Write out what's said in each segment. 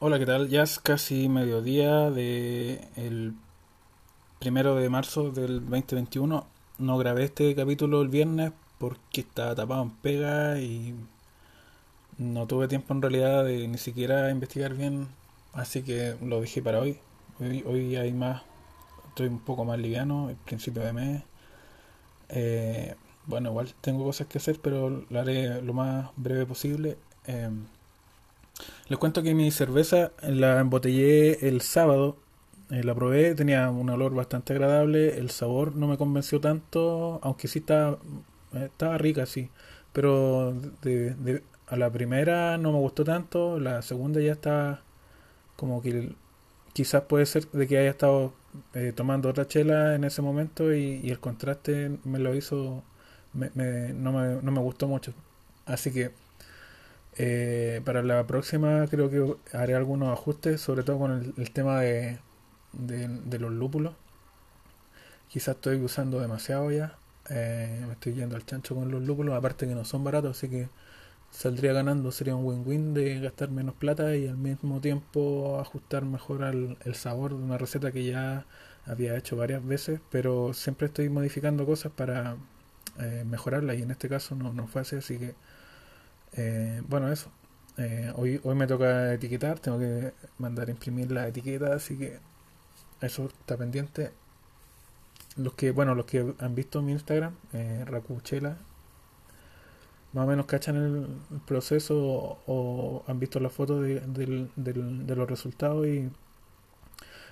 Hola, ¿qué tal? Ya es casi mediodía de el primero de marzo del 2021. No grabé este capítulo el viernes porque estaba tapado en pega y no tuve tiempo en realidad de ni siquiera investigar bien, así que lo dejé para hoy. Hoy, hay más, estoy un poco más liviano, el principio de mes. Eh, bueno, igual tengo cosas que hacer, pero lo haré lo más breve posible. Em, les cuento que mi cerveza la embotellé el sábado, eh, la probé, tenía un olor bastante agradable, el sabor no me convenció tanto, aunque sí estaba, eh, estaba rica, sí, pero de, a la primera no me gustó tanto, la segunda ya está como que quizás puede ser de que haya estado eh, tomando otra chela en ese momento y, el contraste me lo hizo, me- no me, no me gustó mucho. Así que... Eh, para la próxima creo que haré algunos ajustes, sobre todo con el, tema de los lúpulos. Quizás estoy usando demasiado ya. eh, me estoy yendo al chancho con los lúpulos, aparte que no son baratos, así que saldría ganando, sería un win-win de gastar menos plata y al mismo tiempo ajustar mejor al, el sabor de una receta que ya había hecho varias veces, pero siempre estoy modificando cosas para eh, mejorarla y en este caso no, no fue así, así que eh, bueno, eso. Eh, hoy, hoy me toca etiquetar, tengo que mandar a imprimir la etiqueta, así que eso está pendiente. Los que, bueno, los que han visto mi Instagram, eh, Racuchela, más o menos cachan el, proceso o, han visto las fotos de, del- del- de los resultados y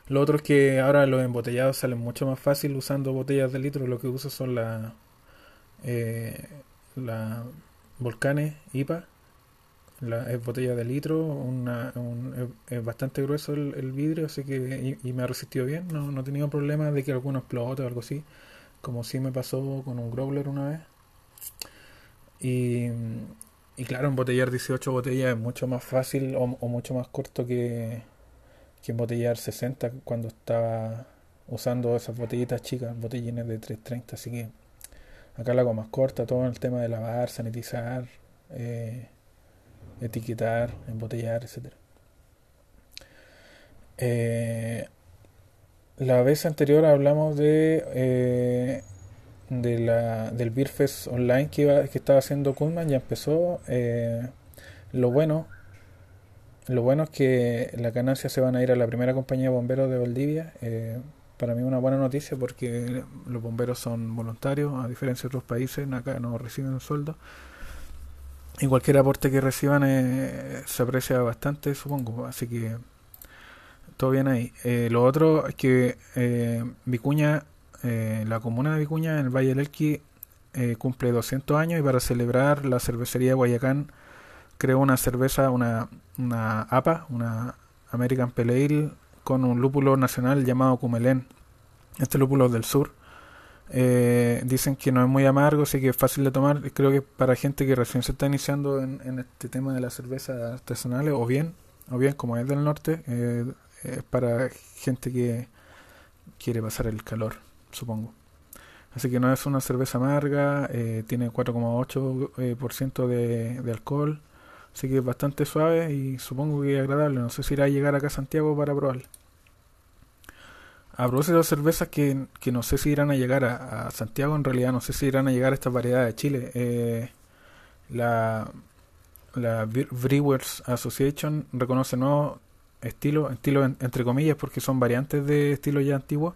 lo otro es que ahora los embotellados salen mucho más fácil usando botellas de litro, lo que uso son las eh, la Volcanes IPA es botella de litro, un- es, bastante grueso el, vidrio, así que y, me ha resistido bien, no, no he tenido problemas de que alguno explote o algo así, como sí me pasó con un growler una vez. Y, y claro, embotellar 18 botellas es mucho más fácil o, o mucho más corto que, que embotellar 60 cuando estaba usando esas botellitas chicas, botellines de 330, así que acá la hago más corta, todo el tema de lavar, sanitizar. eh, etiquetar, embotellar, etcétera. Eh, la vez anterior hablamos de, eh, de la, del Beer Fest online que, estaba haciendo Kunman, ya empezó. lo bueno, lo bueno es que las ganancias se van a ir a la primera compañía de bomberos de Valdivia. Para mí una buena noticia porque los bomberos son voluntarios, a diferencia de otros países, acá no reciben sueldo. Y cualquier aporte que reciban eh, se aprecia bastante, supongo. Así que todo bien ahí. Eh, lo otro es que eh, Vicuña, eh, la comuna de Vicuña, en el Valle del Elqui, eh, cumple 200 años y para celebrar la cervecería de Guayacán creó una cerveza, una, una APA, una American Pale Ale, con un lúpulo nacional llamado Cumelén. Este lúpulo es del sur. Eh, dicen que no es muy amargo, así que es fácil de tomar. Creo que para gente que recién se está iniciando en, este tema de las cervezas artesanales, o bien, o bien como es del norte, eh, es para gente que quiere pasar el calor, supongo. Así que no es una cerveza amarga, eh, tiene 4,8% eh, por ciento de, de alcohol, así que es bastante suave y supongo que agradable. No sé si irá a llegar acá a Santiago para probarla. A de cervezas que, que no sé si irán a llegar a, Santiago, en realidad no sé si irán a llegar a esta variedad de Chile. Eh, la, la Bre- Brewers Association reconoce nuevos estilos, estilos en- entre comillas porque son variantes de estilos ya antiguos,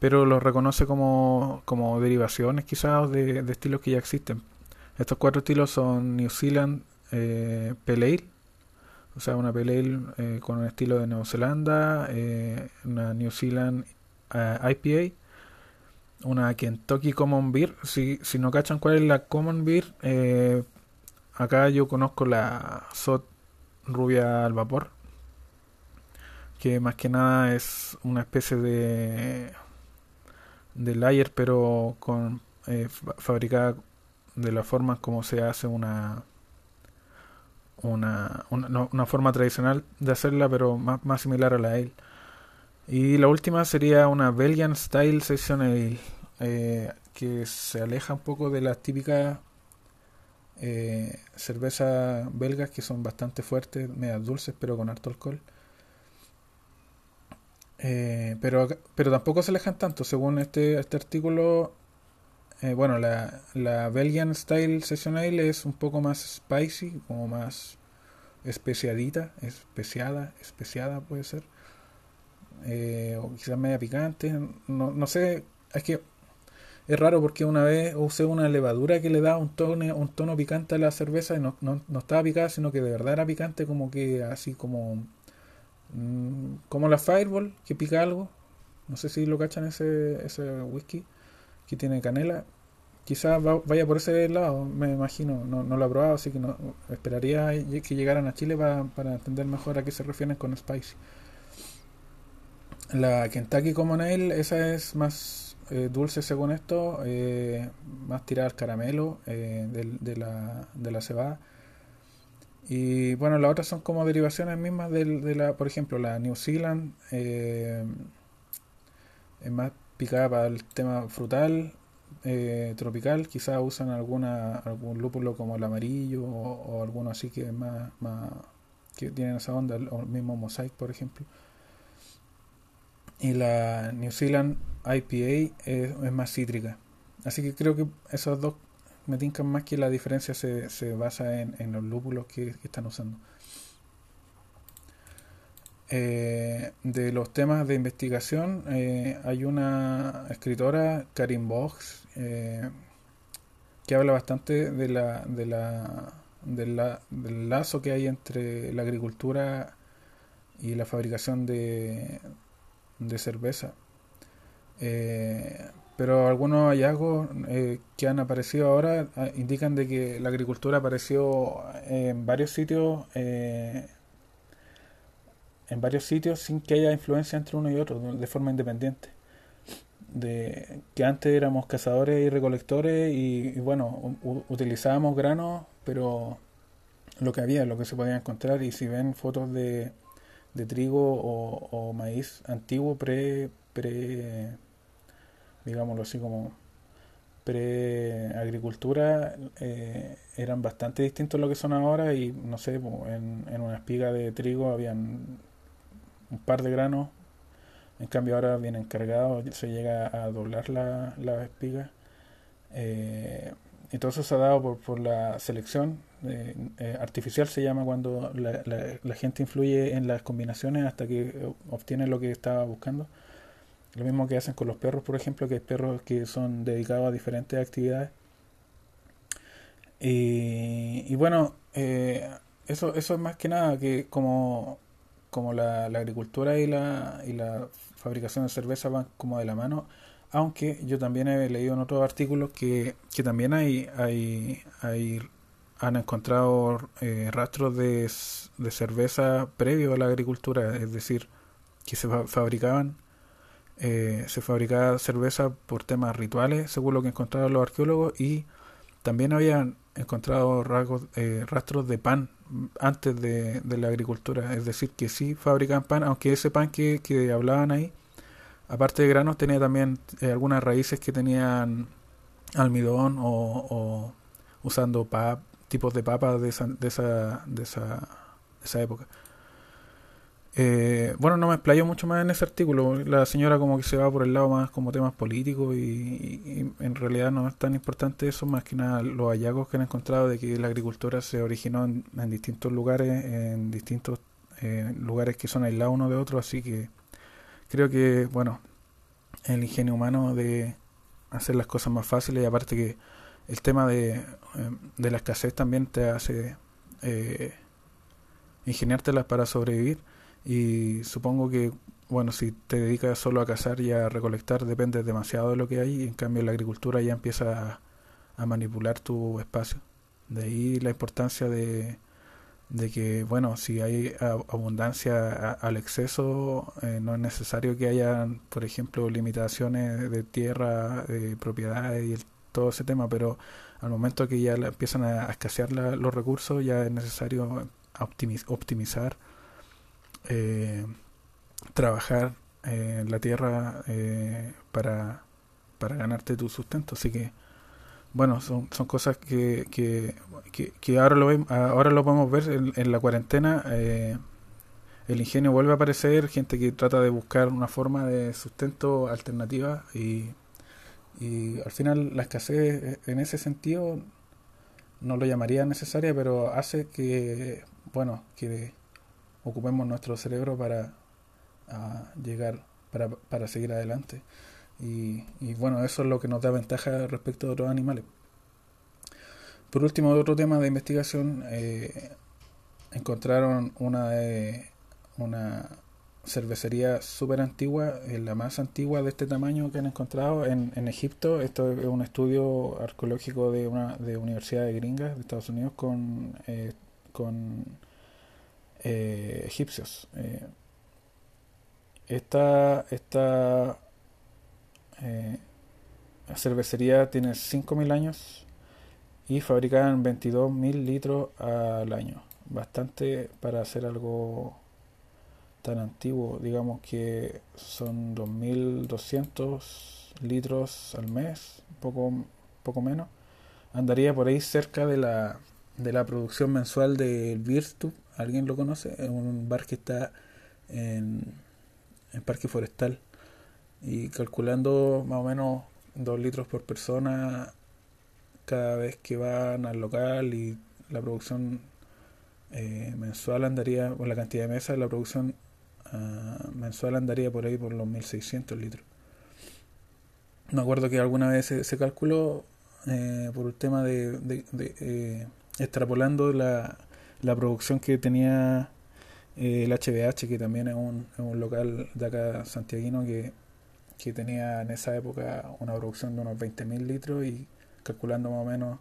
pero los reconoce como, como derivaciones quizás de estilos que ya existen. Estos cuatro estilos son New Zealand eh, o sea, una Pale Ale eh, con un estilo de Nueva Zelanda, eh, una New Zealand eh, IPA, una Kentucky Common Beer. Si, si no cachan cuál es la Common Beer, eh, acá yo conozco la SOT rubia al vapor, que más que nada es una especie de, de lager, pero con fa- fabricada de la forma como se hace una una, una, forma tradicional de hacerla, pero más, más similar a la ale. Y la última sería una Belgian Style Session Ale, eh, que se aleja un poco de las típicas eh, cervezas belgas que son bastante fuertes, medias dulces, pero con harto alcohol. Eh, pero, pero tampoco se alejan tanto. Según este, este artículo, eh, bueno, la, la Belgian Style Session Ale es un poco más spicy, como más especiadita, especiada, especiada puede ser. Eh, o quizás media picante. No, no sé, es que es raro porque una vez usé una levadura que le da un tono, un tono picante a la cerveza y no, no, no estaba picada, sino que de verdad era picante, como que así como Mm, como la Fireball, que pica algo. No sé si lo cachan ese, ese whisky que tiene canela. Quizás vaya por ese lado, me imagino. No, no lo he probado, así que no esperaría que llegaran a Chile para, entender mejor a qué se refieren con spicy. La Kentucky Common Ale, esa es más eh, dulce según esto, eh, más tirada al caramelo eh, de, la, de la cebada. Y bueno, las otras son como derivaciones mismas de, de la, por ejemplo, la New Zealand es más picada para el tema frutal, eh, tropical, quizás usan alguna algún lúpulo como el amarillo o, alguno así que es más, más que tienen esa onda, o el mismo Mosaic, por ejemplo. Y la New Zealand IPA es, es más cítrica. Así que creo que esos dos me tincan más que la diferencia se, se basa en, en, los lúpulos que, están usando. Eh, de los temas de investigación, eh, hay una escritora, Karin Box, eh, que habla bastante de la, de la, de la, del lazo que hay entre la agricultura y la fabricación de, de cerveza. Pero algunos hallazgos que han aparecido ahora ah, indican de que la agricultura apareció en varios sitios en varios sitios sin que haya influencia entre uno y otro de forma independiente. De que antes éramos cazadores y recolectores y, bueno utilizábamos granos pero lo que había lo que se podía encontrar. Y si ven fotos de, de trigo o, o maíz antiguo pre pre digámoslo así como pre-agricultura, eh, eran bastante distintos a lo que son ahora. Y no sé, en, en una espiga de trigo habían un par de granos, en cambio ahora vienen cargados, se llega a doblar la, la espiga. Eh, y todo eso se ha dado por, por la selección eh, eh, artificial, se llama cuando la, la, gente influye en las combinaciones hasta que obtiene lo que estaba buscando. Lo mismo que hacen con los perros, por ejemplo, que hay perros que son dedicados a diferentes actividades. Y, bueno, eh, eso, eso es más que nada que como, como la, agricultura y la, y la fabricación de cerveza van como de la mano, aunque yo también he leído en otros artículos que, que también hay, hay, hay han encontrado eh, rastros de, de cerveza previo a la agricultura, es decir, que se fabricaban eh, se fabricaba cerveza por temas rituales, según lo que encontraron los arqueólogos, y también habían encontrado rasgos, eh, rastros de pan antes de, la agricultura, es decir, que sí fabricaban pan, aunque ese pan que, que hablaban ahí, aparte de granos, tenía también eh, algunas raíces que tenían almidón o, usando tipos de papas de esa, de esa, de esa, de esa época. Eh, bueno, no me explayo mucho más en ese artículo. La señora como que se va por el lado más como temas políticos y, en realidad no es tan importante eso, más que nada los hallazgos que han encontrado de que la agricultura se originó en, distintos lugares, en distintos eh, lugares que son aislados uno de otro, así que creo que, bueno, el ingenio humano de hacer las cosas más fáciles y aparte que el tema de, eh, de la escasez también te hace eh, ingeniártelas para sobrevivir y supongo que, bueno, si te dedicas solo a cazar y a recolectar, depende demasiado de lo que hay. En cambio, la agricultura ya empieza a, manipular tu espacio. De ahí la importancia de, de que, bueno, si hay abundancia al exceso, eh, no es necesario que haya, por ejemplo, limitaciones de tierra, de propiedades y todo ese tema, pero al momento que ya empiezan a, escasear los recursos, ya es necesario optimizar eh, trabajar en la tierra eh, para, para ganarte tu sustento. Así que, bueno, son, son cosas que, que, que, ahora, lo ahora lo podemos ver en, la cuarentena. Eh, el ingenio vuelve a aparecer, gente que trata de buscar una forma de sustento alternativa y, y al final la escasez eh, en ese sentido no lo llamaría necesaria, pero hace que, bueno, que ocupemos nuestro cerebro para llegar, para, para seguir adelante. Y, y, bueno, eso es lo que nos da ventaja respecto a otros animales. Por último, otro tema de investigación, eh, encontraron una, una cervecería súper antigua, eh, la más antigua de este tamaño que han encontrado en, en Egipto. Esto es un estudio arqueológico de una de Universidad de Gringas de Estados Unidos con, eh, con eh, egipcios. esta esta cervecería tiene 5.000 años y fabrican 22.000 litros al año. Bastante para hacer algo tan antiguo, digamos que son 2.200 litros al mes, poco, poco menos, andaría por ahí cerca de la, de la producción mensual del Virtu, ¿alguien lo conoce? Es un bar que está en, en Parque Forestal y calculando más o menos 2 litros por persona cada vez que van al local y la producción eh, mensual andaría, por la cantidad de mesas, la producción Ah, mensual andaría por ahí por los 1600 litros. Me acuerdo que alguna vez se, calculó eh, por el tema de, eh, extrapolando la, la, producción que tenía eh, el HBH, que también es un, un local de acá santiaguino que, que tenía en esa época una producción de unos 20.000 litros y calculando más o menos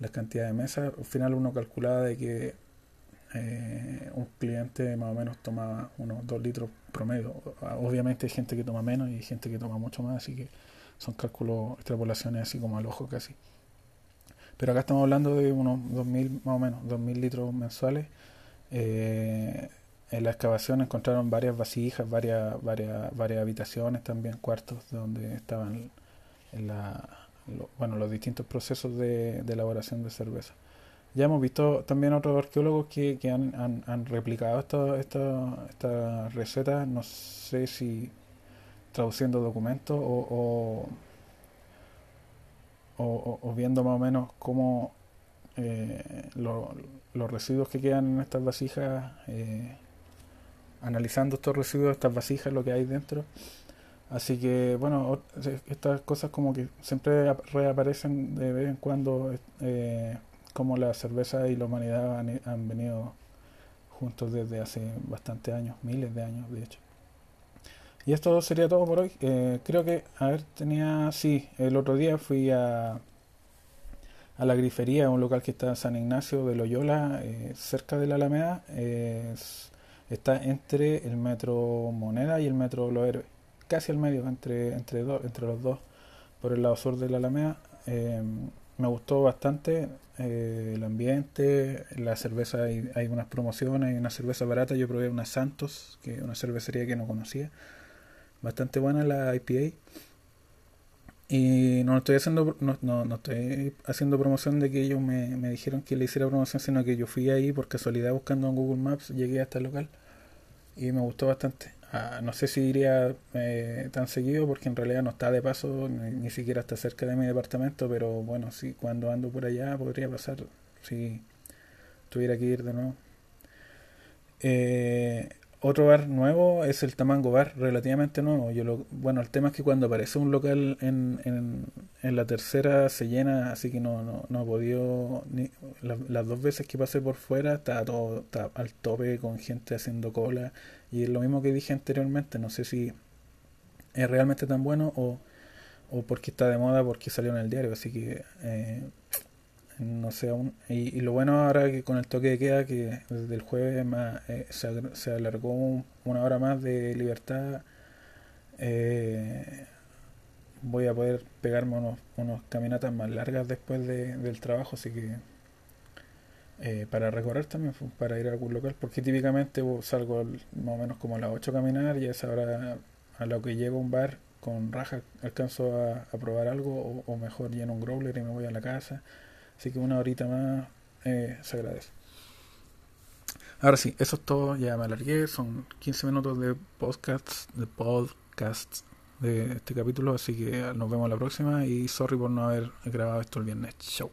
la cantidad de mesas, al final uno calculaba de que eh, un cliente más o menos toma unos 2 litros promedio. Obviamente hay gente que toma menos y gente que toma mucho más, así que son cálculos, extrapolaciones así como al ojo casi. Pero acá estamos hablando de unos 2.000, más o menos, 2.000 litros mensuales. Eh, en la excavación encontraron varias vasijas, varias, varias, varias habitaciones también, cuartos donde estaban en la, bueno, los distintos procesos de elaboración de cerveza. Ya hemos visto también otros arqueólogos que, que han, han, replicado esta, esta, esta receta, no sé si traduciendo documentos o, o, o, viendo más o menos cómo eh, los residuos que quedan en estas vasijas, eh, analizando estos residuos, estas vasijas, lo que hay dentro. Así que, bueno, estas cosas como que siempre reaparecen de vez en cuando. Eh, como la cerveza y la humanidad han, venido juntos desde hace bastantes años, miles de años de hecho. Y esto sería todo por hoy. Eh, creo que, a ver, tenía, sí, el otro día fui a, a la grifería, un local que está en San Ignacio de Loyola, eh, cerca de la Alameda. está entre el metro Moneda y el metro Lo casi al medio, entre, entre, entre los dos, por el lado sur de la Alameda. Eh, me gustó bastante eh, el ambiente, la cerveza, hay, hay, unas promociones, hay una cerveza barata, yo probé una Santos, que es una cervecería que no conocía, bastante buena la IPA. Y no estoy haciendo no, no, no, estoy haciendo promoción de que ellos me, me dijeron que le hiciera promoción, sino que yo fui ahí por casualidad buscando en Google Maps, llegué hasta el local y me gustó bastante. Ah, no sé si iría eh, tan seguido porque en realidad no está de paso, ni, siquiera está cerca de mi departamento, pero bueno, sí, cuando ando por allá podría pasar si tuviera que ir de nuevo. Eh, otro bar nuevo es el Tamango Bar, relativamente nuevo. Yo lo, bueno, el tema es que cuando aparece un local en, en, en la tercera se llena, así que no, no, no he podido. Ni, las dos veces que pasé por fuera está todo está al tope con gente haciendo cola y es lo mismo que dije anteriormente, no sé si es realmente tan bueno o, o porque está de moda, porque salió en el diario, así que eh, no sé aún. Y, lo bueno ahora que con el toque de queda, que desde el jueves más, eh, se, alargó una hora más de libertad, eh, voy a poder pegarme unos, unos caminatas más largas después de, del trabajo, así que eh, para recorrer también, para ir a algún local, porque típicamente salgo más o menos como a las 8 a caminar y a esa hora a lo que llego un bar con raja alcanzo a, probar algo o, mejor lleno un growler y me voy a la casa. Así que una horita más eh, se agradece. Ahora sí, eso es todo. Ya me alargué. Son 15 minutos de podcast, de podcast de este capítulo. Así que nos vemos la próxima. Y sorry por no haber grabado esto el viernes. Chau.